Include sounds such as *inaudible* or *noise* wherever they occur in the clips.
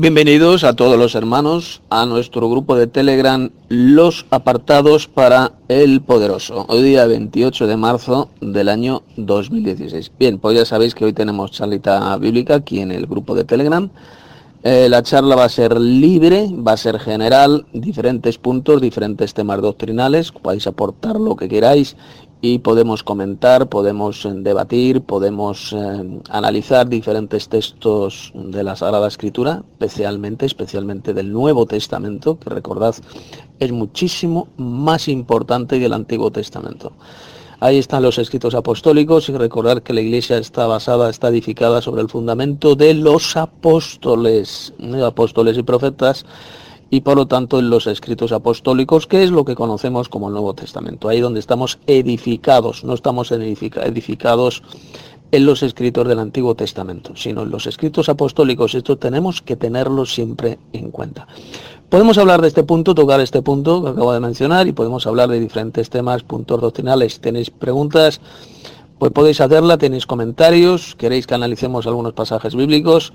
Bienvenidos a todos los hermanos a nuestro grupo de Telegram Los Apartados para el Poderoso. Hoy día 28 de marzo del año 2016. Bien, pues ya sabéis que hoy tenemos charlita bíblica aquí en el grupo de Telegram. Eh, la charla va a ser libre, va a ser general, diferentes puntos, diferentes temas doctrinales. Podéis aportar lo que queráis y podemos comentar, podemos eh, debatir, podemos eh, analizar diferentes textos de la Sagrada Escritura, especialmente, especialmente del Nuevo Testamento, que recordad es muchísimo más importante que el Antiguo Testamento. Ahí están los escritos apostólicos y recordar que la iglesia está basada, está edificada sobre el fundamento de los apóstoles, apóstoles y profetas y por lo tanto en los escritos apostólicos, que es lo que conocemos como el Nuevo Testamento, ahí donde estamos edificados, no estamos edificados en los escritos del Antiguo Testamento, sino en los escritos apostólicos. Esto tenemos que tenerlo siempre en cuenta. Podemos hablar de este punto, tocar este punto que acabo de mencionar y podemos hablar de diferentes temas, puntos doctrinales. ¿Tenéis preguntas? Pues podéis hacerla, tenéis comentarios, queréis que analicemos algunos pasajes bíblicos.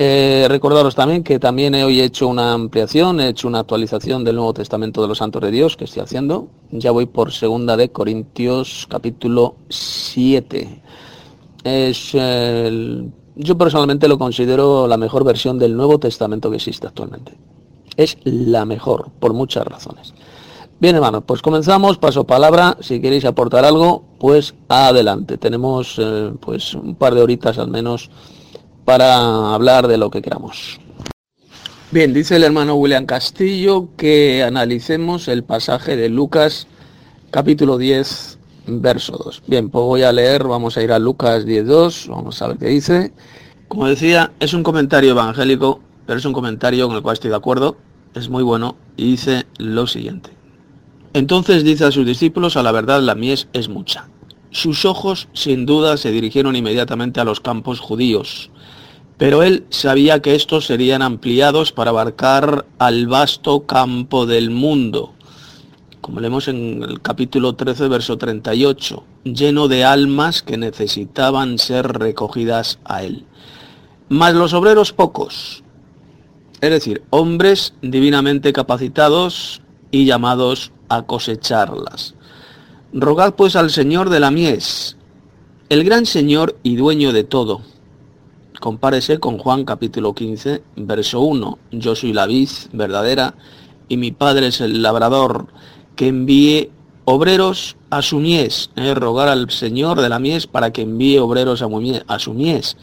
Eh, recordaros también que también hoy he hecho una ampliación, he hecho una actualización del Nuevo Testamento de los Santos de Dios que estoy haciendo. Ya voy por segunda de Corintios capítulo 7. Es yo personalmente lo considero la mejor versión del Nuevo Testamento que existe actualmente. Es la mejor, por muchas razones. Bien, hermanos, pues comenzamos, paso palabra. Si queréis aportar algo, pues adelante. Tenemos eh, pues un par de horitas al menos para hablar de lo que queramos. Bien, dice el hermano William Castillo que analicemos el pasaje de Lucas capítulo 10, verso 2. Bien, pues voy a leer, vamos a ir a Lucas 10.2, vamos a ver qué dice. Como decía, es un comentario evangélico, pero es un comentario con el cual estoy de acuerdo, es muy bueno, y dice lo siguiente. Entonces dice a sus discípulos, a la verdad la mies es mucha. Sus ojos sin duda se dirigieron inmediatamente a los campos judíos pero él sabía que estos serían ampliados para abarcar al vasto campo del mundo, como leemos en el capítulo 13, verso 38, lleno de almas que necesitaban ser recogidas a él. Mas los obreros pocos, es decir, hombres divinamente capacitados y llamados a cosecharlas. Rogad pues al Señor de la mies, el gran Señor y dueño de todo, Compárese con Juan capítulo 15, verso 1. Yo soy la vid verdadera y mi padre es el labrador que envíe obreros a su mies. Es rogar al Señor de la mies para que envíe obreros a, a su mies.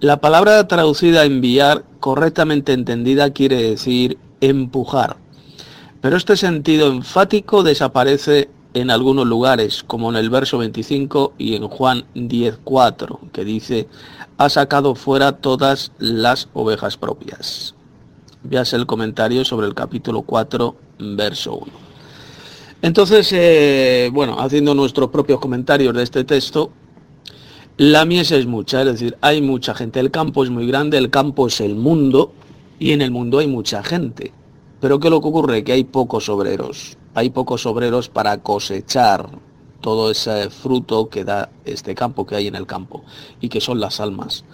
La palabra traducida enviar, correctamente entendida, quiere decir empujar. Pero este sentido enfático desaparece en algunos lugares, como en el verso 25 y en Juan 10.4, que dice, ha sacado fuera todas las ovejas propias. Veas el comentario sobre el capítulo 4, verso 1. Entonces, eh, bueno, haciendo nuestros propios comentarios de este texto, la mies es mucha, es decir, hay mucha gente, el campo es muy grande, el campo es el mundo y en el mundo hay mucha gente. Pero ¿qué es lo que ocurre? Que hay pocos obreros, hay pocos obreros para cosechar todo ese fruto que da este campo que hay en el campo y que son las almas.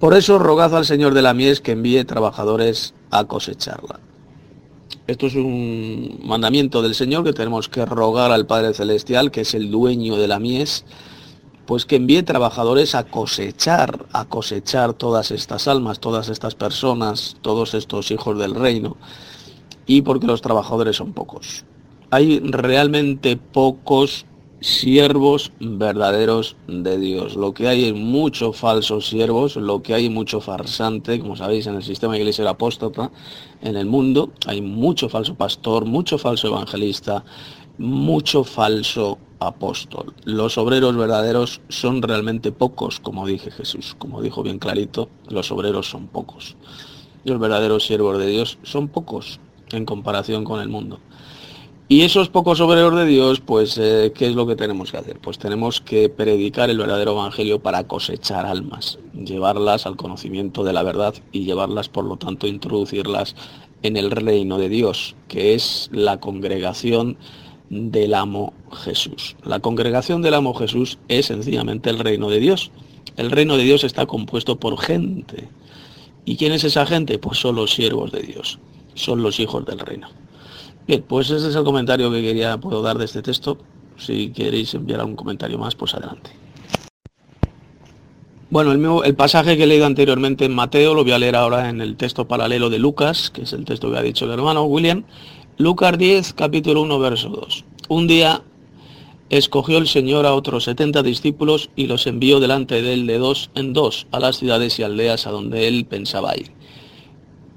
Por eso rogad al Señor de la mies que envíe trabajadores a cosecharla. Esto es un mandamiento del Señor que tenemos que rogar al Padre Celestial, que es el dueño de la mies, pues que envíe trabajadores a cosechar, a cosechar todas estas almas, todas estas personas, todos estos hijos del reino, y porque los trabajadores son pocos. Hay realmente pocos siervos verdaderos de Dios. Lo que hay es muchos falsos siervos, lo que hay mucho farsante, como sabéis en el sistema de iglesia apóstata en el mundo, hay mucho falso pastor, mucho falso evangelista, mucho falso apóstol. Los obreros verdaderos son realmente pocos, como dije Jesús, como dijo bien clarito, los obreros son pocos. Los verdaderos siervos de Dios son pocos en comparación con el mundo. Y esos pocos obreros de Dios, pues, eh, ¿qué es lo que tenemos que hacer? Pues tenemos que predicar el verdadero Evangelio para cosechar almas, llevarlas al conocimiento de la verdad y llevarlas, por lo tanto, introducirlas en el reino de Dios, que es la congregación del amo Jesús. La congregación del amo Jesús es sencillamente el reino de Dios. El reino de Dios está compuesto por gente ¿Y quién es esa gente? Pues son los siervos de Dios, son los hijos del reino. Bien, pues ese es el comentario que quería puedo dar de este texto. Si queréis enviar algún comentario más, pues adelante. Bueno, el, el pasaje que he leído anteriormente en Mateo lo voy a leer ahora en el texto paralelo de Lucas, que es el texto que ha dicho el hermano William. Lucas 10, capítulo 1, verso 2. Un día escogió el Señor a otros setenta discípulos y los envió delante de él de dos en dos a las ciudades y aldeas a donde él pensaba ir.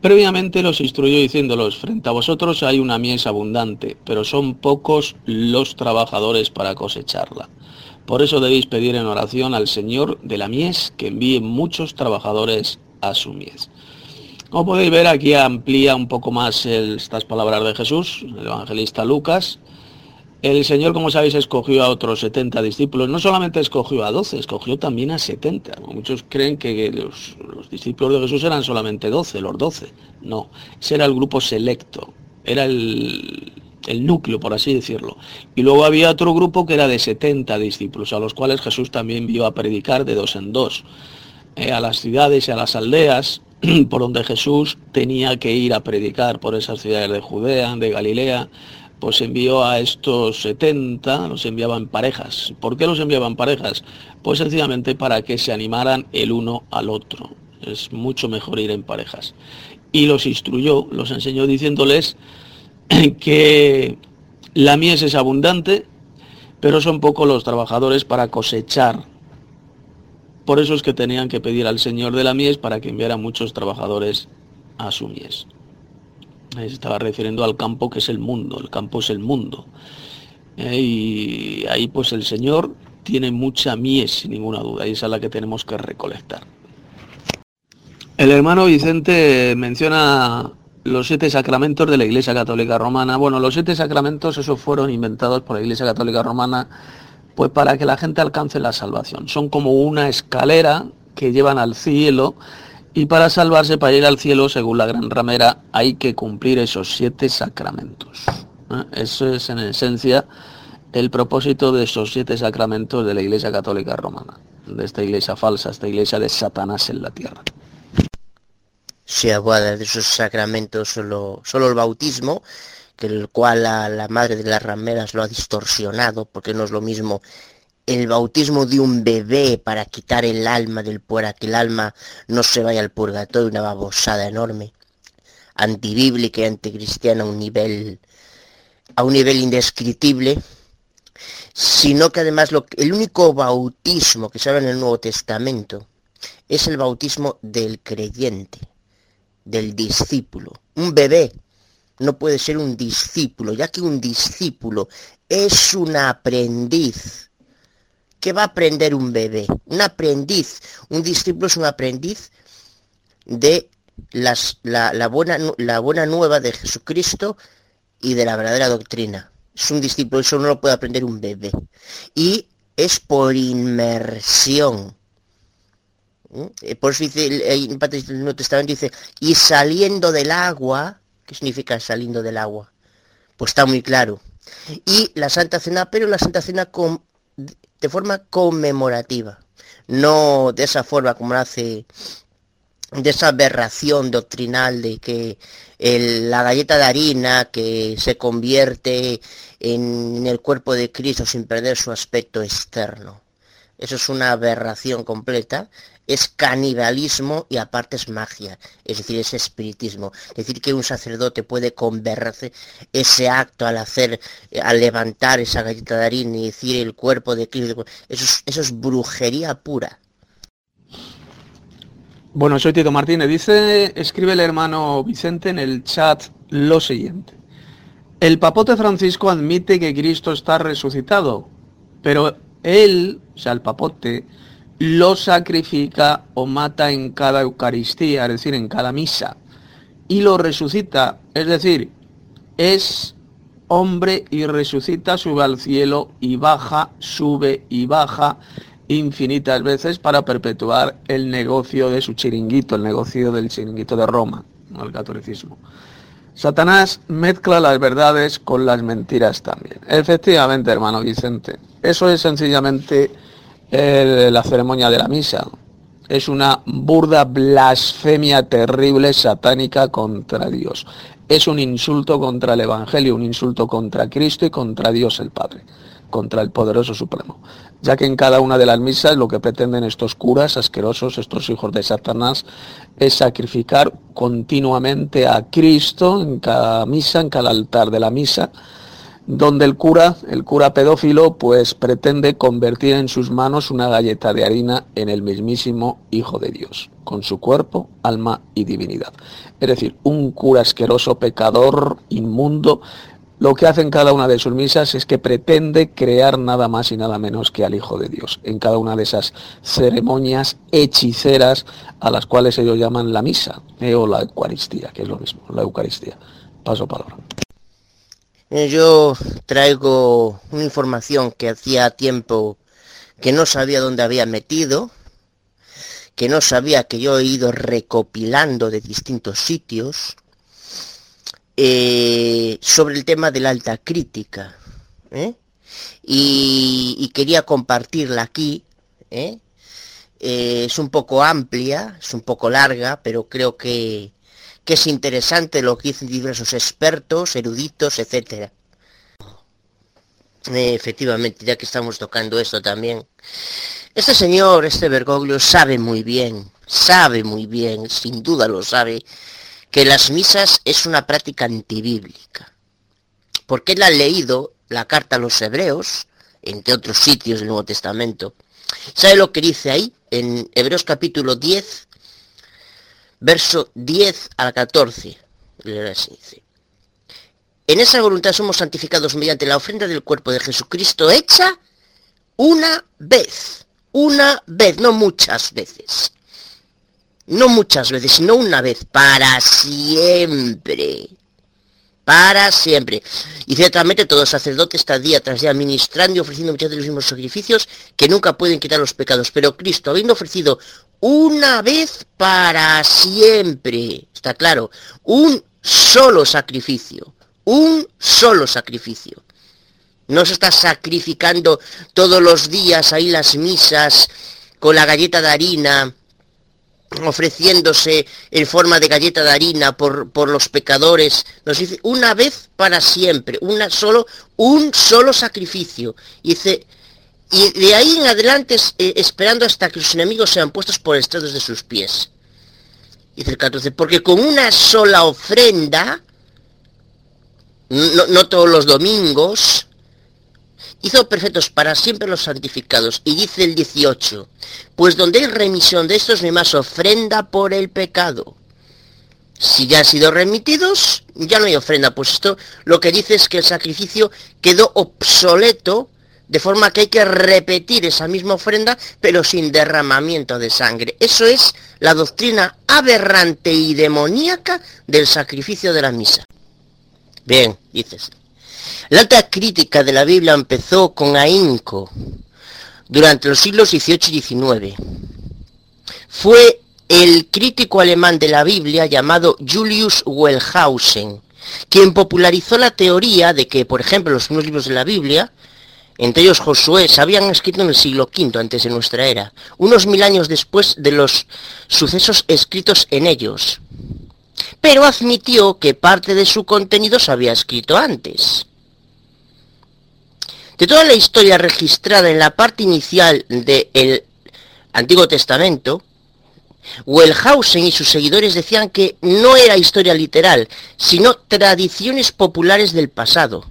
Previamente los instruyó diciéndolos, frente a vosotros hay una mies abundante, pero son pocos los trabajadores para cosecharla. Por eso debéis pedir en oración al Señor de la mies que envíe muchos trabajadores a su mies. Como podéis ver, aquí amplía un poco más estas palabras de Jesús, el evangelista Lucas. El Señor, como sabéis, escogió a otros 70 discípulos. No solamente escogió a 12, escogió también a 70. Muchos creen que los, los discípulos de Jesús eran solamente 12, los 12. No, ese era el grupo selecto. Era el, el núcleo, por así decirlo. Y luego había otro grupo que era de 70 discípulos, a los cuales Jesús también vio a predicar de dos en dos, eh, a las ciudades y a las aldeas *clears throat* por donde Jesús tenía que ir a predicar, por esas ciudades de Judea, de Galilea, pues envió a estos 70, los enviaba en parejas. ¿Por qué los enviaba en parejas? Pues sencillamente para que se animaran el uno al otro. Es mucho mejor ir en parejas. Y los instruyó, los enseñó diciéndoles *clears throat* que la mies es abundante, pero son pocos los trabajadores para cosechar. Por eso es que tenían que pedir al Señor de la mies para que enviara muchos trabajadores a su mies. Estaba refiriendo al campo que es el mundo, el campo es el mundo. Eh, y ahí pues el Señor tiene mucha mies, sin ninguna duda, y esa es la que tenemos que recolectar. El hermano Vicente menciona los siete sacramentos de la Iglesia Católica Romana. Bueno, los siete sacramentos esos fueron inventados por la Iglesia Católica Romana pues para que la gente alcance la salvación. Son como una escalera que llevan al cielo y para salvarse, para ir al cielo, según la gran ramera, hay que cumplir esos siete sacramentos. ¿eh? Eso es en esencia el propósito de esos siete sacramentos de la Iglesia Católica Romana, de esta iglesia falsa, esta iglesia de Satanás en la tierra se aguarda de esos sacramentos solo, solo el bautismo, que el cual la, madre de las rameras lo ha distorsionado, porque no es lo mismo el bautismo de un bebé para quitar el alma del para que el alma no se vaya al purgatorio, una babosada enorme, antibíblica y anticristiana a un nivel, a un nivel indescriptible, sino que además lo, el único bautismo que se habla en el Nuevo Testamento es el bautismo del creyente del discípulo. Un bebé no puede ser un discípulo, ya que un discípulo es un aprendiz. ¿Qué va a aprender un bebé? Un aprendiz. Un discípulo es un aprendiz de las, la, buena, la buena nueva de Jesucristo y de la verdadera doctrina. Es un discípulo, eso no lo puede aprender un bebé. Y es por inmersión. ¿Mm? Por eso dice el, Nuevo Testamento dice, y saliendo del agua, ¿qué significa saliendo del agua? Pues está muy claro. Y la Santa Cena, pero la Santa Cena con, de forma conmemorativa, no de esa forma como hace de esa aberración doctrinal de que la galleta de harina que se convierte en el cuerpo de Cristo sin perder su aspecto externo. Eso es una aberración completa es canibalismo y aparte es magia, es decir, es espiritismo. Es decir, que un sacerdote puede convertirse ese acto al hacer, al levantar esa galleta de harina y decir el cuerpo de Cristo, eso es, eso es brujería pura. Bueno, soy Tito Martínez. Dice, escribe el hermano Vicente en el chat lo siguiente. El papote Francisco admite que Cristo está resucitado, pero él, o sea, el papote, lo sacrifica o mata en cada Eucaristía, es decir, en cada misa, y lo resucita, es decir, es hombre y resucita, sube al cielo y baja, sube y baja infinitas veces para perpetuar el negocio de su chiringuito, el negocio del chiringuito de Roma, el catolicismo. Satanás mezcla las verdades con las mentiras también. Efectivamente, hermano Vicente, eso es sencillamente la ceremonia de la misa. es una burda blasfemia terrible satánica contra Dios. Es un insulto contra el Evangelio, un insulto contra Cristo y contra Dios el Padre, contra el poderoso Supremo. Ya que en cada una de las misas lo que pretenden estos curas asquerosos, estos hijos de Satanás, es sacrificar continuamente a Cristo en cada misa, en cada altar de la misa, donde el cura, el cura pedófilo, pues pretende convertir en sus manos una galleta de harina en el mismísimo Hijo de Dios, con su cuerpo, alma y divinidad. Es decir, un cura asqueroso, pecador, inmundo, lo que hace en cada una de sus misas es que pretende crear nada más y nada menos que al Hijo de Dios, en cada una de esas ceremonias hechiceras a las cuales ellos llaman la misa eh, o la Eucaristía, que es lo mismo, la Eucaristía. Paso palabra. Eh, yo traigo una información que hacía tiempo que no sabía dónde había metido, que no sabía que yo he ido recopilando de distintos sitios, eh, sobre el tema de la alta crítica. ¿eh? Y, quería compartirla aquí. es un poco amplia, es un poco larga, pero creo que, que es interesante lo que dicen diversos expertos, eruditos, etc. efectivamente, ya que estamos tocando esto también, este señor, este Bergoglio, sabe muy bien, sabe muy bien, sin duda lo sabe, que las misas es una práctica antibíblica. Porque él ha leído la carta a los hebreos, entre otros sitios del Nuevo Testamento. ¿Sabe lo que dice ahí? En Hebreos capítulo 10, verso 10 al 14. En esa voluntad somos santificados mediante la ofrenda del cuerpo de Jesucristo hecha una vez. Una vez, no muchas veces. No muchas veces, sino una vez, para siempre. Para siempre. Y ciertamente todo sacerdote está día tras día ministrando y ofreciendo muchos de los mismos sacrificios que nunca pueden quitar los pecados. Pero Cristo, habiendo ofrecido una vez para siempre. Está claro, un solo sacrificio, un solo sacrificio. No se está sacrificando todos los días ahí las misas con la galleta de harina, ofreciéndose en forma de galleta de harina por, por, los pecadores. Nos dice una vez para siempre, una solo, un solo sacrificio. Y dice, y de ahí en adelante eh, esperando hasta que sus enemigos sean puestos por estrados de sus pies. Dice el 14, porque con una sola ofrenda, no, no todos los domingos, hizo perfectos para siempre los santificados. Y dice el 18, pues donde hay remisión de estos no más ofrenda por el pecado. Si ya han sido remitidos, ya no hay ofrenda. Pues esto lo que dice es que el sacrificio quedó obsoleto de forma que hay que repetir esa misma ofrenda, pero sin derramamiento de sangre. Eso es la doctrina aberrante y demoníaca del sacrificio de la misa. Bien, dices. La alta crítica de la Biblia empezó con ahínco durante los siglos XVIII y XIX. Fue el crítico alemán de la Biblia llamado Julius Wellhausen, quien popularizó la teoría de que, por ejemplo, los primeros libros de la Biblia entre ellos Josué, se habían escrito en el siglo V antes de nuestra era, unos mil años después de los sucesos escritos en ellos. Pero admitió que parte de su contenido se había escrito antes. De toda la historia registrada en la parte inicial del Antiguo Testamento, Wellhausen y sus seguidores decían que no era historia literal, sino tradiciones populares del pasado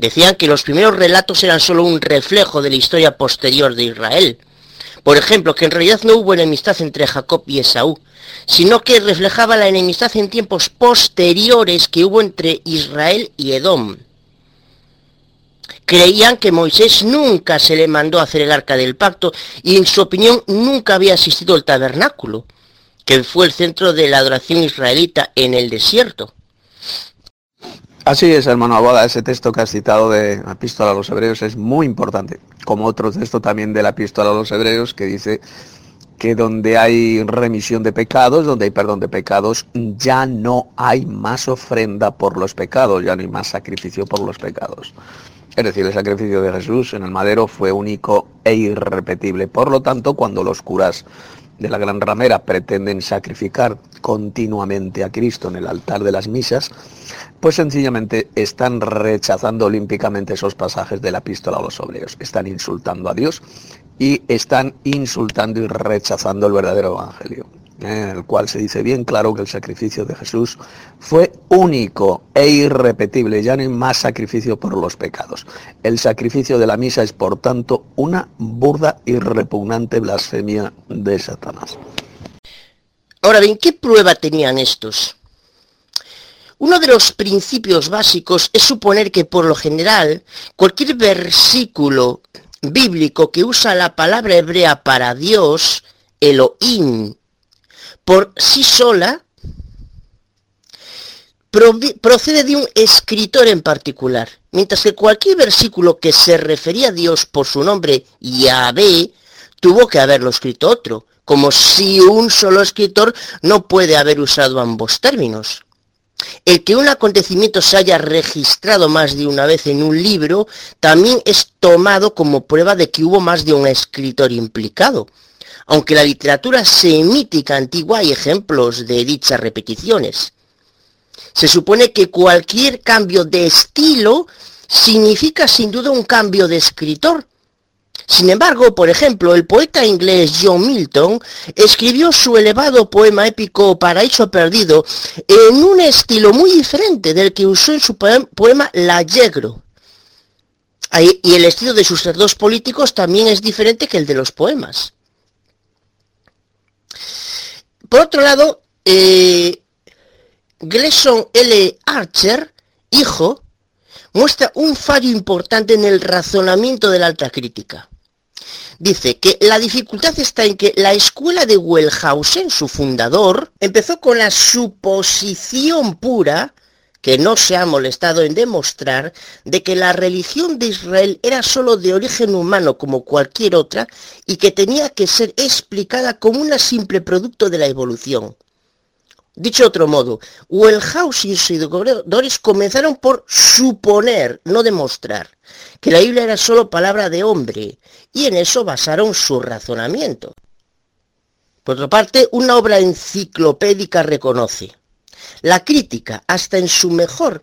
Decían que los primeros relatos eran solo un reflejo de la historia posterior de Israel. Por ejemplo, que en realidad no hubo enemistad entre Jacob y Esaú, sino que reflejaba la enemistad en tiempos posteriores que hubo entre Israel y Edom. Creían que Moisés nunca se le mandó a hacer el arca del pacto y en su opinión nunca había asistido el tabernáculo, que fue el centro de la adoración israelita en el desierto. Así es, hermano Aboda, ese texto que has citado de la epístola a los hebreos es muy importante, como otro texto también de la epístola a los hebreos que dice que donde hay remisión de pecados, donde hay perdón de pecados, ya no hay más ofrenda por los pecados, ya no hay más sacrificio por los pecados. Es decir, el sacrificio de Jesús en el madero fue único e irrepetible. Por lo tanto, cuando los curas de la Gran Ramera pretenden sacrificar continuamente a Cristo en el altar de las misas, pues sencillamente están rechazando olímpicamente esos pasajes de la epístola a los obreros, están insultando a Dios y están insultando y rechazando el verdadero evangelio en el cual se dice bien claro que el sacrificio de Jesús fue único e irrepetible, ya no hay más sacrificio por los pecados. El sacrificio de la misa es, por tanto, una burda y repugnante blasfemia de Satanás. Ahora bien, ¿qué prueba tenían estos? Uno de los principios básicos es suponer que por lo general cualquier versículo bíblico que usa la palabra hebrea para Dios, Elohim, por sí sola procede de un escritor en particular, mientras que cualquier versículo que se refería a Dios por su nombre Yahvé tuvo que haberlo escrito otro, como si un solo escritor no puede haber usado ambos términos. El que un acontecimiento se haya registrado más de una vez en un libro también es tomado como prueba de que hubo más de un escritor implicado, aunque la literatura semítica antigua hay ejemplos de dichas repeticiones. Se supone que cualquier cambio de estilo significa sin duda un cambio de escritor. Sin embargo, por ejemplo, el poeta inglés John Milton escribió su elevado poema épico Paraíso Perdido en un estilo muy diferente del que usó en su poema La Yegro. Y el estilo de sus dos políticos también es diferente que el de los poemas. Por otro lado, eh, L. Archer, hijo, muestra un fallo importante en el razonamiento de la alta crítica. Dice que la dificultad está en que la escuela de Wellhausen, su fundador, empezó con la suposición pura que no se ha molestado en demostrar de que la religión de Israel era sólo de origen humano como cualquier otra y que tenía que ser explicada como un simple producto de la evolución. Dicho otro modo, Wellhouse y sus seguidores comenzaron por suponer, no demostrar, que la Biblia era sólo palabra de hombre, y en eso basaron su razonamiento. Por otra parte, una obra enciclopédica reconoce, la crítica, hasta en su mejor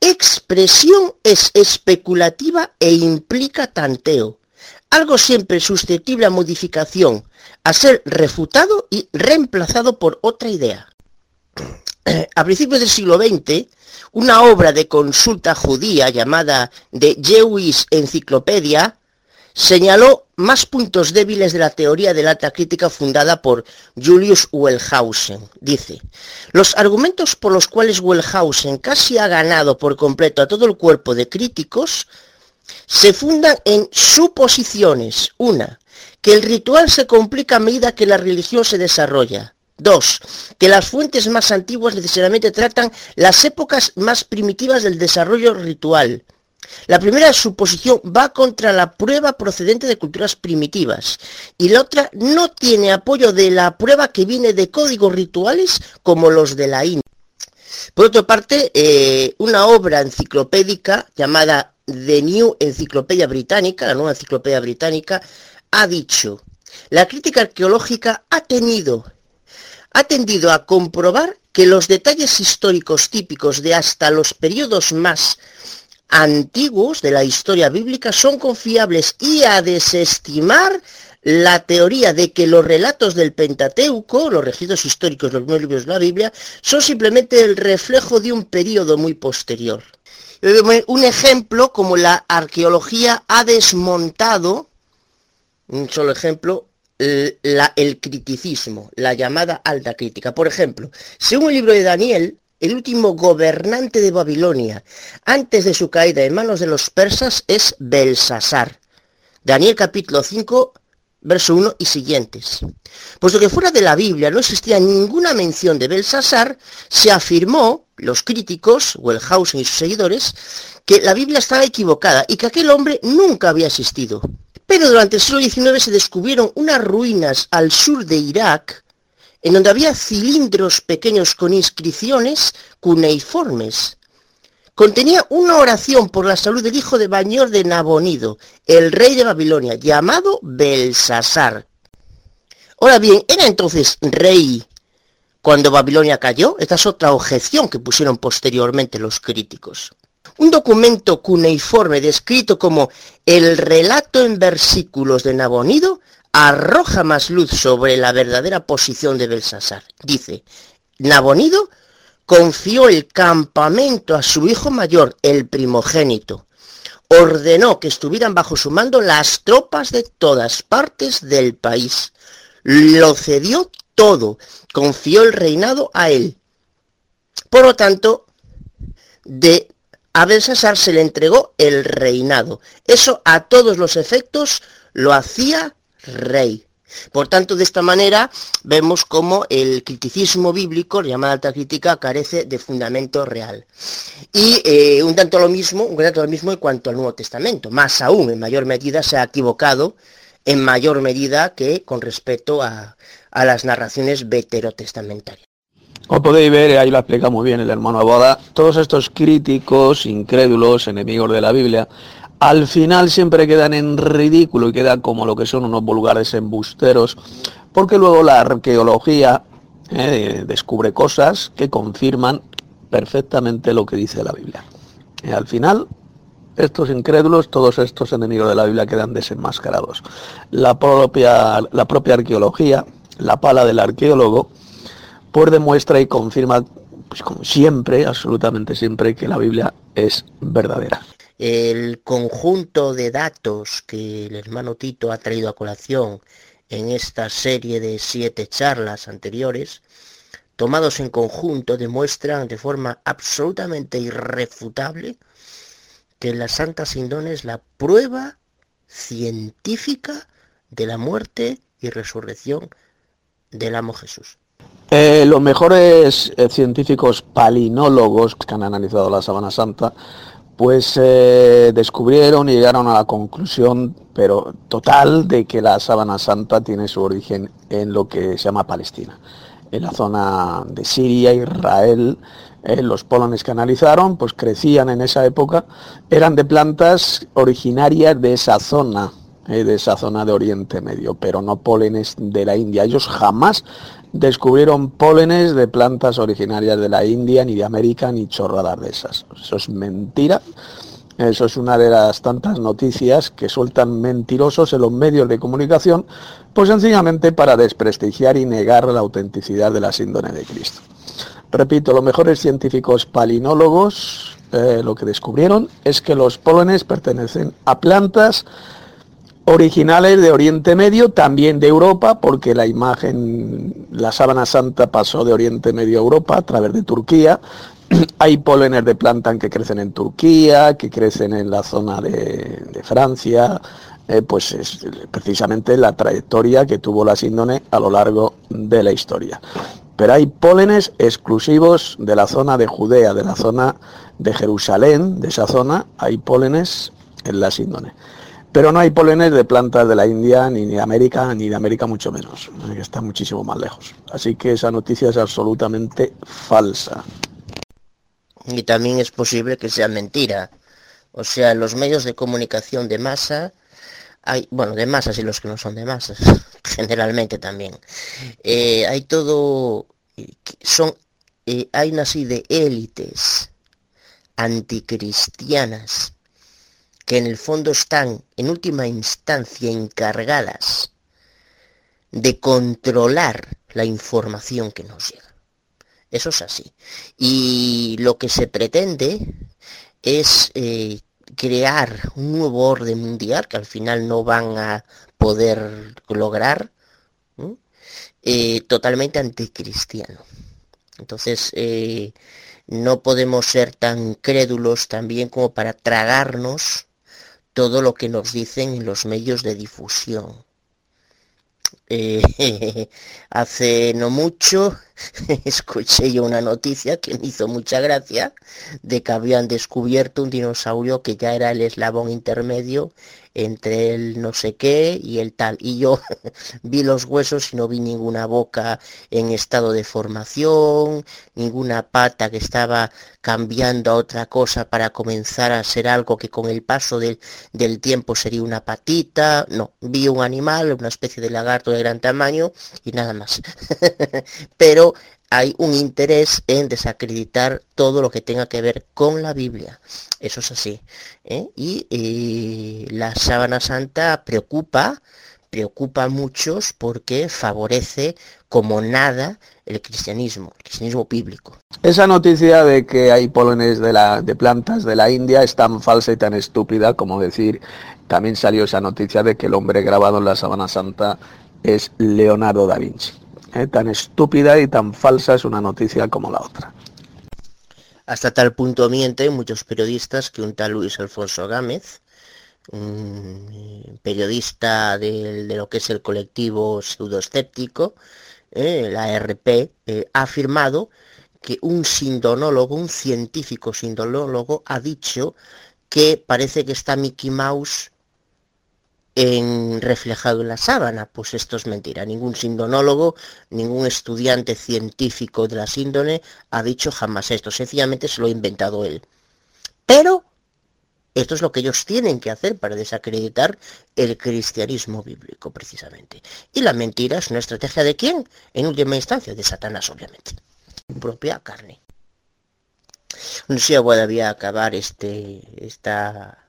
expresión, es especulativa e implica tanteo, algo siempre susceptible a modificación, a ser refutado y reemplazado por otra idea. *clears throat* A principios del siglo XX, una obra de consulta judía llamada The Jewish Encyclopedia señaló más puntos débiles de la teoría de la crítica fundada por Julius Wellhausen. Dice, los argumentos por los cuales Wellhausen casi ha ganado por completo a todo el cuerpo de críticos se fundan en suposiciones. Una, que el ritual se complica a medida que la religión se desarrolla. Dos, que las fuentes más antiguas necesariamente tratan las épocas más primitivas del desarrollo ritual. La primera suposición va contra la prueba procedente de culturas primitivas y la otra no tiene apoyo de la prueba que viene de códigos rituales como los de la India. Por otra parte, eh, una obra enciclopédica llamada The New Enciclopedia Británica, la nueva enciclopedia británica, ha dicho, la crítica arqueológica ha tenido, ha tendido a comprobar que los detalles históricos típicos de hasta los periodos más antiguos de la historia bíblica son confiables y a desestimar la teoría de que los relatos del Pentateuco, los registros históricos, los nueve libros de la Biblia, son simplemente el reflejo de un periodo muy posterior. Un ejemplo como la arqueología ha desmontado, un solo ejemplo, el, el criticismo, la llamada alta crítica. Por ejemplo, según el libro de Daniel, el último gobernante de Babilonia antes de su caída en manos de los persas es Belsasar. Daniel capítulo 5, verso 1 y siguientes. Puesto que fuera de la Biblia no existía ninguna mención de Belsasar, se afirmó, los críticos, Wellhausen y sus seguidores, que la Biblia estaba equivocada y que aquel hombre nunca había existido. Pero durante el siglo XIX se descubrieron unas ruinas al sur de Irak en donde había cilindros pequeños con inscripciones cuneiformes. Contenía una oración por la salud del hijo de Bañor de Nabonido, el rey de Babilonia, llamado Belsasar. Ahora bien, ¿era entonces rey cuando Babilonia cayó? Esta es otra objeción que pusieron posteriormente los críticos. Un documento cuneiforme descrito como el relato en versículos de Nabonido arroja más luz sobre la verdadera posición de Belsasar. Dice, Nabonido confió el campamento a su hijo mayor, el primogénito. Ordenó que estuvieran bajo su mando las tropas de todas partes del país. Lo cedió todo, confió el reinado a él. Por lo tanto, de a Belsasar se le entregó el reinado. Eso a todos los efectos lo hacía rey. Por tanto, de esta manera vemos cómo el criticismo bíblico, llamada alta crítica, carece de fundamento real. Y eh, un tanto lo mismo, un tanto lo mismo en cuanto al Nuevo Testamento. Más aún, en mayor medida, se ha equivocado en mayor medida que con respecto a, a las narraciones veterotestamentarias. Como podéis ver, ahí lo explica muy bien el hermano Aboda, todos estos críticos, incrédulos, enemigos de la Biblia, al final siempre quedan en ridículo y quedan como lo que son unos vulgares embusteros, porque luego la arqueología eh, descubre cosas que confirman perfectamente lo que dice la Biblia. Y al final, estos incrédulos, todos estos enemigos de la Biblia quedan desenmascarados. La propia, la propia arqueología, la pala del arqueólogo, pues demuestra y confirma, pues como siempre, absolutamente siempre, que la Biblia es verdadera. El conjunto de datos que el hermano Tito ha traído a colación en esta serie de siete charlas anteriores, tomados en conjunto, demuestran de forma absolutamente irrefutable que la Santa Sindón es la prueba científica de la muerte y resurrección del amo Jesús. Eh, los mejores eh, científicos palinólogos que han analizado la Sabana Santa, pues eh, descubrieron y llegaron a la conclusión, pero total, de que la Sábana Santa tiene su origen en lo que se llama Palestina, en la zona de Siria, Israel. los polones que analizaron, pues crecían en esa época, eran de plantas originarias de esa zona, de esa zona de Oriente Medio, pero no pólenes de la India. Ellos jamás descubrieron pólenes de plantas originarias de la India, ni de América, ni chorradas de esas. Eso es mentira. Eso es una de las tantas noticias que sueltan mentirosos en los medios de comunicación, pues sencillamente para desprestigiar y negar la autenticidad de la síndrome de Cristo. Repito, los mejores científicos palinólogos eh, lo que descubrieron es que los pólenes pertenecen a plantas originales de Oriente Medio, también de Europa, porque la imagen, la sábana santa pasó de Oriente Medio a Europa a través de Turquía. *clears throat* Hay pólenes de plantas que crecen en Turquía, que crecen en la zona de, Francia, eh, pues es precisamente la trayectoria que tuvo la síndone a lo largo de la historia. Pero hay pólenes exclusivos de la zona de Judea, de la zona de Jerusalén, de esa zona, hay pólenes en la síndone. Pero no hay polenes de plantas de la India, ni de América, ni de América mucho menos, está muchísimo más lejos. Así que esa noticia es absolutamente falsa. Y también es posible que sea mentira. O sea, los medios de comunicación de masa, hay, bueno, de masas y los que no son de masas, *laughs* generalmente también. Eh, hay todo, son, eh, hay una así de élites anticristianas que en el fondo están en última instancia encargadas de controlar la información que nos llega. Eso es así. Y lo que se pretende es eh, crear un nuevo orden mundial que al final no van a poder lograr, eh, totalmente anticristiano. Entonces, eh, no podemos ser tan crédulos también como para tragarnos todo lo que nos dicen en los medios de difusión. Eh, *laughs* hace no mucho *laughs* escuché yo una noticia que me hizo mucha gracia de que habían descubierto un dinosaurio que ya era el eslabón intermedio entre el no sé qué y el tal. Y yo *laughs* vi los huesos y no vi ninguna boca en estado de formación, ninguna pata que estaba cambiando a otra cosa para comenzar a ser algo que con el paso del, del tiempo sería una patita. No, vi un animal, una especie de lagarto de gran tamaño y nada más. *laughs* Pero hay un interés en desacreditar todo lo que tenga que ver con la Biblia. Eso es así. ¿eh? Y, la sábana santa preocupa, preocupa a muchos porque favorece como nada el cristianismo, el cristianismo bíblico. Esa noticia de que hay pólenes de, de plantas de la India es tan falsa y tan estúpida como decir, también salió esa noticia de que el hombre grabado en la sábana santa es Leonardo da Vinci. ¿Eh? tan estúpida y tan falsa es una noticia como la otra. Hasta tal punto mienten muchos periodistas que un tal Luis Alfonso Gámez, un periodista de, lo que es el colectivo pseudoescéptico, eh, la RP, eh, ha afirmado que un sindonólogo, un científico sindonólogo, ha dicho que parece que está Mickey Mouse en, reflejado en la sábana. Pues esto es mentira. Ningún sindonólogo, ningún estudiante científico de la síndone ha dicho jamás esto. Sencillamente se lo ha inventado él. Pero esto es lo que ellos tienen que hacer para desacreditar el cristianismo bíblico, precisamente. Y la mentira es una estrategia de quién? En última instancia, de Satanás, obviamente. Propia carne. No sé si voy a acabar este, esta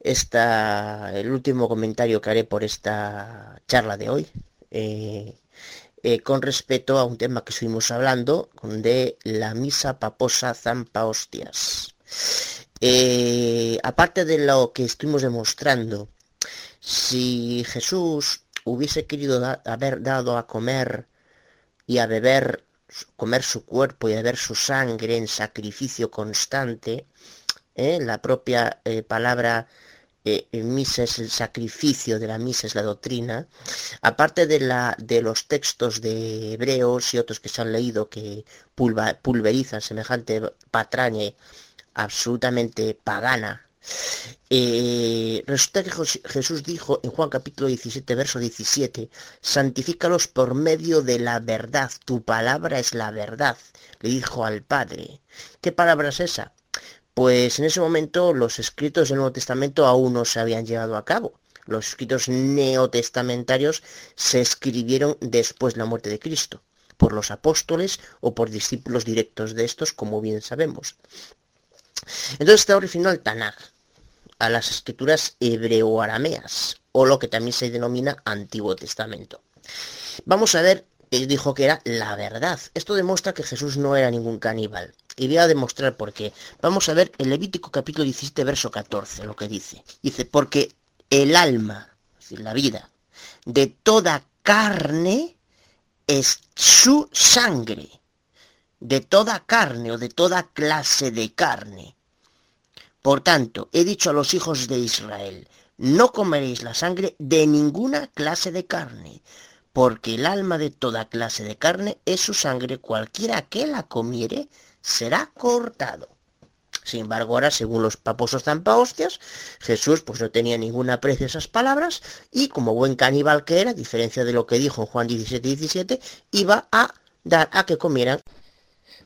esta, el último comentario que haré por esta charla de hoy, eh, eh, con respecto a un tema que estuvimos hablando, de la misa paposa zampa hostias. Eh, aparte de lo que estuvimos demostrando, si Jesús hubiese querido haber dado a comer y a beber, comer su cuerpo y a beber su sangre en sacrificio constante, la propia palabra eh, misa es el sacrificio de la misa, es la doctrina, aparte de, la, de los textos de hebreos y otros que se han leído que pulverizan semejante patraña absolutamente pagana, eh, resulta que Jesús dijo en Juan capítulo 17, verso 17, santifícalos por medio de la verdad, tu palabra es la verdad, le dijo al Padre. ¿Qué palabra es esa? Pues en ese momento los escritos del Nuevo Testamento aún no se habían llevado a cabo. Los escritos neotestamentarios se escribieron después de la muerte de Cristo, por los apóstoles o por discípulos directos de estos, como bien sabemos. Entonces está originó al Tanaj, a las escrituras hebreo-arameas, o lo que también se denomina Antiguo Testamento. Vamos a ver él dijo que era la verdad. Esto demuestra que Jesús no era ningún caníbal. Y voy a demostrar por qué. Vamos a ver el Levítico capítulo 17, verso 14, lo que dice. Dice, porque el alma, es decir, la vida, de toda carne es su sangre. De toda carne o de toda clase de carne. Por tanto, he dicho a los hijos de Israel, no comeréis la sangre de ninguna clase de carne porque el alma de toda clase de carne es su sangre, cualquiera que la comiere será cortado. Sin embargo, ahora, según los paposos zampahostias, Jesús pues no tenía ninguna aprecio a esas palabras y como buen caníbal que era, a diferencia de lo que dijo en Juan 17, 17, iba a dar a que comieran.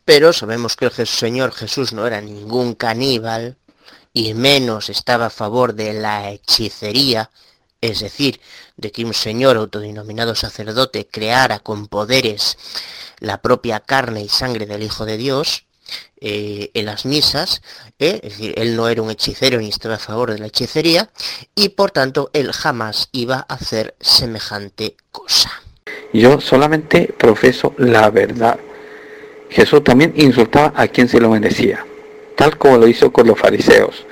Pero sabemos que el Señor Jesús no era ningún caníbal y menos estaba a favor de la hechicería, es decir, de que un señor autodenominado sacerdote creara con poderes la propia carne y sangre del Hijo de Dios eh, en las misas, eh, es decir, él no era un hechicero ni estaba a favor de la hechicería, y por tanto él jamás iba a hacer semejante cosa. Yo solamente profeso la verdad. Jesús también insultaba a quien se lo merecía, tal como lo hizo con los fariseos,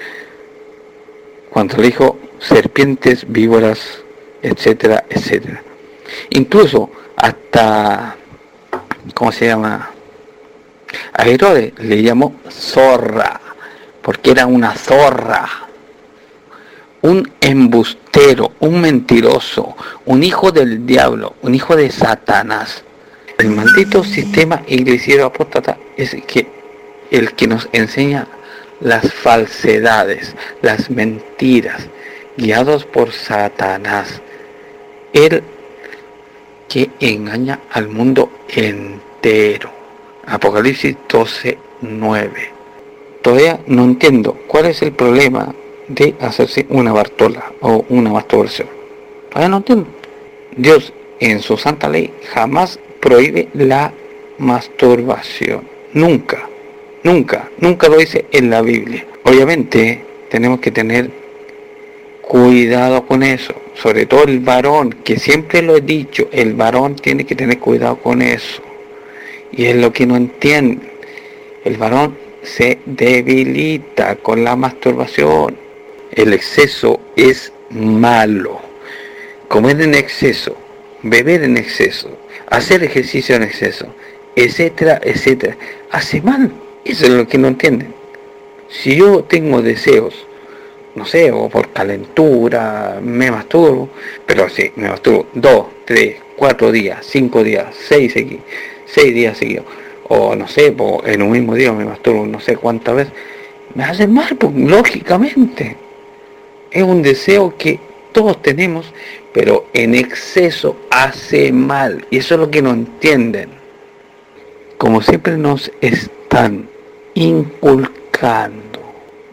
cuando le dijo serpientes, víboras, etcétera, etcétera. Incluso hasta, ¿cómo se llama? A Herodes le llamó zorra, porque era una zorra, un embustero, un mentiroso, un hijo del diablo, un hijo de Satanás. El maldito sistema iglesiero apóstata es que el que nos enseña las falsedades, las mentiras, guiados por Satanás, el que engaña al mundo entero. Apocalipsis 12, 9. Todavía no entiendo cuál es el problema de hacerse una bartola o una masturbación. Todavía no entiendo. Dios en su santa ley jamás prohíbe la masturbación. Nunca, nunca, nunca lo dice en la Biblia. Obviamente tenemos que tener cuidado con eso. Sobre todo el varón, que siempre lo he dicho, el varón tiene que tener cuidado con eso. Y es lo que no entiende. El varón se debilita con la masturbación. El exceso es malo. Comer en exceso, beber en exceso, hacer ejercicio en exceso, etcétera, etcétera, hace mal. Eso es lo que no entienden. Si yo tengo deseos, no sé, o por calentura, me masturbo, pero sí, me masturbo dos, tres, cuatro días, cinco días, seis, seis días seguidos, o no sé, en un mismo día me masturbo no sé cuántas veces, me hace mal, lógicamente. Es un deseo que todos tenemos, pero en exceso hace mal. Y eso es lo que no entienden. Como siempre nos están inculcando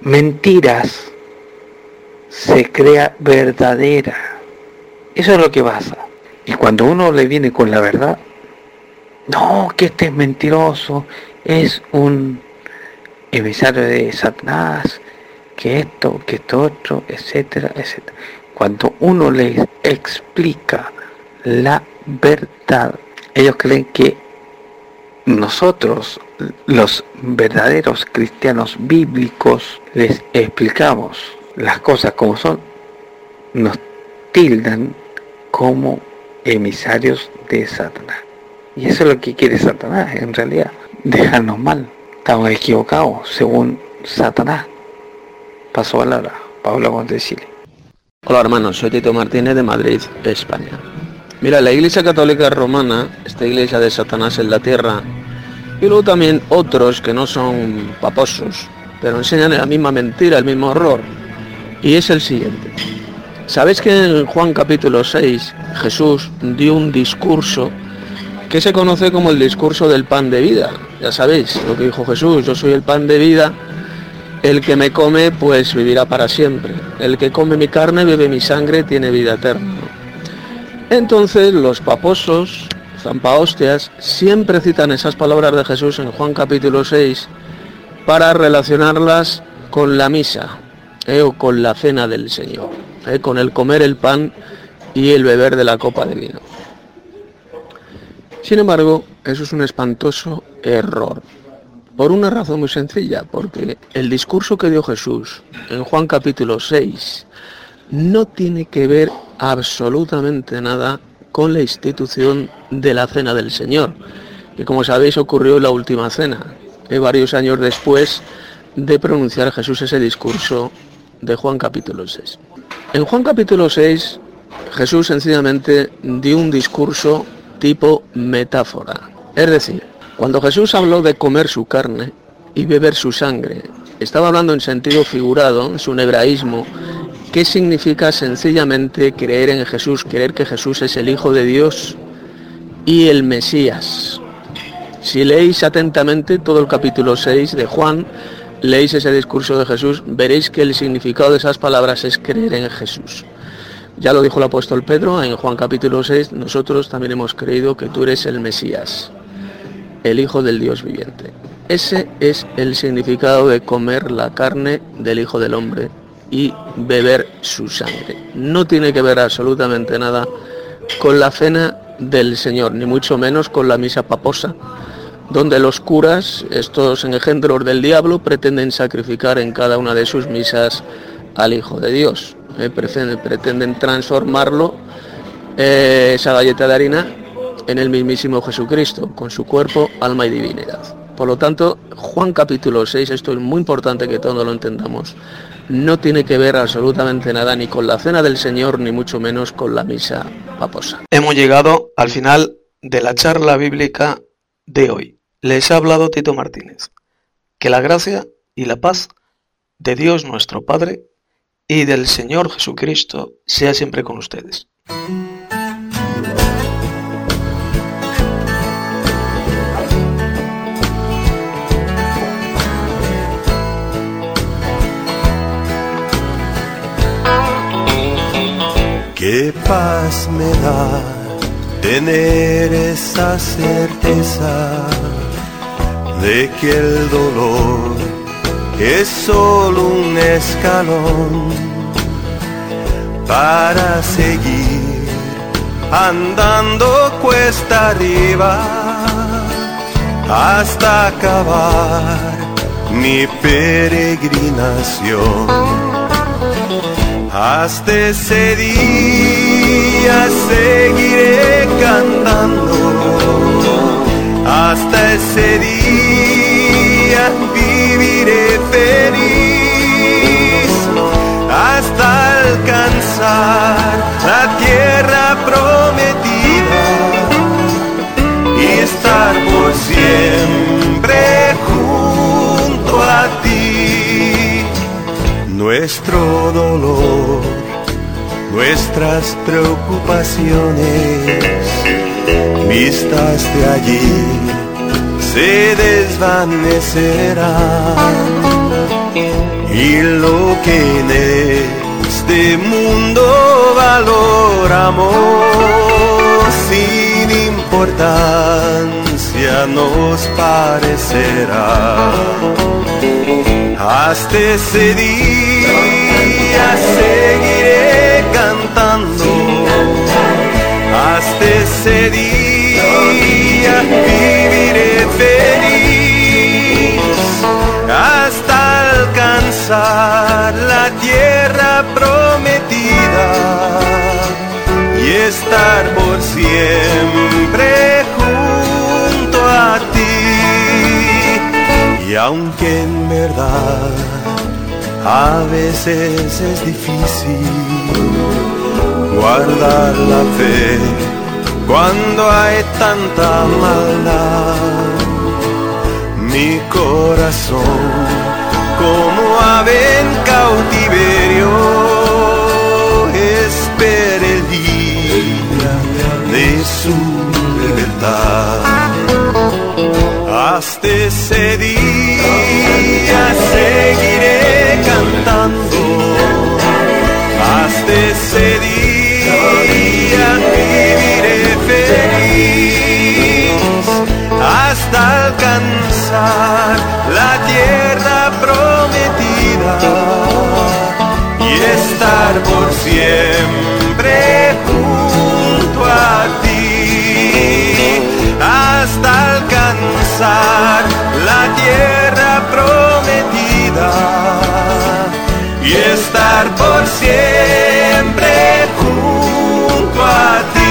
mentiras, se crea verdadera. Eso es lo que pasa. Y cuando uno le viene con la verdad, no, que este es mentiroso, es un emisario de Satanás, que esto, que esto otro, etcétera, etcétera. Cuando uno les explica la verdad, ellos creen que nosotros, los verdaderos cristianos bíblicos, les explicamos las cosas como son, nos tildan como emisarios de Satanás. Y eso es lo que quiere Satanás, en realidad, dejarnos mal. Estamos equivocados, según Satanás. Paso a la hora. Pablo de Chile. Hola hermanos, soy Tito Martínez de Madrid, España. Mira, la Iglesia Católica Romana, esta iglesia de Satanás en la tierra, y luego también otros que no son paposos, pero enseñan la misma mentira, el mismo horror. Y es el siguiente. ¿Sabéis que en Juan capítulo 6 Jesús dio un discurso que se conoce como el discurso del pan de vida? Ya sabéis lo que dijo Jesús, yo soy el pan de vida el que me come, pues vivirá para siempre. El que come mi carne, bebe mi sangre, tiene vida eterna. Entonces los paposos, zampahostias, siempre citan esas palabras de Jesús en Juan capítulo 6 para relacionarlas con la misa eh, o con la cena del Señor, eh, con el comer el pan y el beber de la copa de vino. Sin embargo, eso es un espantoso error. Por una razón muy sencilla, porque el discurso que dio Jesús en Juan capítulo 6 no tiene que ver absolutamente nada con la institución de la cena del Señor, que como sabéis ocurrió en la última cena, eh, varios años después de pronunciar Jesús ese discurso de Juan capítulo 6. En Juan capítulo 6 Jesús sencillamente dio un discurso tipo metáfora, es decir, cuando Jesús habló de comer su carne y beber su sangre, estaba hablando en sentido figurado, en su hebraísmo, que significa sencillamente creer en Jesús, creer que Jesús es el Hijo de Dios y el Mesías. Si leéis atentamente todo el capítulo 6 de Juan, leéis ese discurso de Jesús, veréis que el significado de esas palabras es creer en Jesús. Ya lo dijo el apóstol Pedro en Juan capítulo 6, nosotros también hemos creído que tú eres el Mesías el Hijo del Dios viviente. Ese es el significado de comer la carne del Hijo del Hombre y beber su sangre. No tiene que ver absolutamente nada con la cena del Señor, ni mucho menos con la misa paposa, donde los curas, estos engendros del diablo, pretenden sacrificar en cada una de sus misas al Hijo de Dios. Eh, pretenden, transformarlo, eh, esa galleta de harina, en el mismísimo Jesucristo, con su cuerpo, alma y divinidad. Por lo tanto, Juan capítulo 6, esto es muy importante que todos lo entendamos, no tiene que ver absolutamente nada ni con la cena del Señor, ni mucho menos con la misa paposa. Hemos llegado al final de la charla bíblica de hoy. Les ha hablado Tito Martínez. Que la gracia y la paz de Dios nuestro Padre y del Señor Jesucristo sea siempre con ustedes. Qué paz me da tener esa certeza de que el dolor es solo un escalón para seguir andando cuesta arriba hasta acabar mi peregrinación hasta ese día seguiré cantando. Hasta ese día viviré feliz. Hasta alcanzar la tierra prometida y estar por siempre junto a ti. Nuestro dolor, nuestras preocupaciones, vistas de allí, se desvanecerán. Y lo que en este mundo valoramos sin importancia nos parecerá hasta ese día seguiré cantando. Hasta ese día la tierra prometida y estar por siempre junto a ti. Y aunque en verdad a veces es difícil guardar la fe cuando hay tanta maldad, mi corazón como ave en cautiverio espera el día de su libertad hasta ese día seguiré cantando. Hasta ese día viviré feliz. Hasta alcanzar la tierra y estar por siempre junto a ti hasta alcanzar la tierra prometida y estar por siempre junto a ti.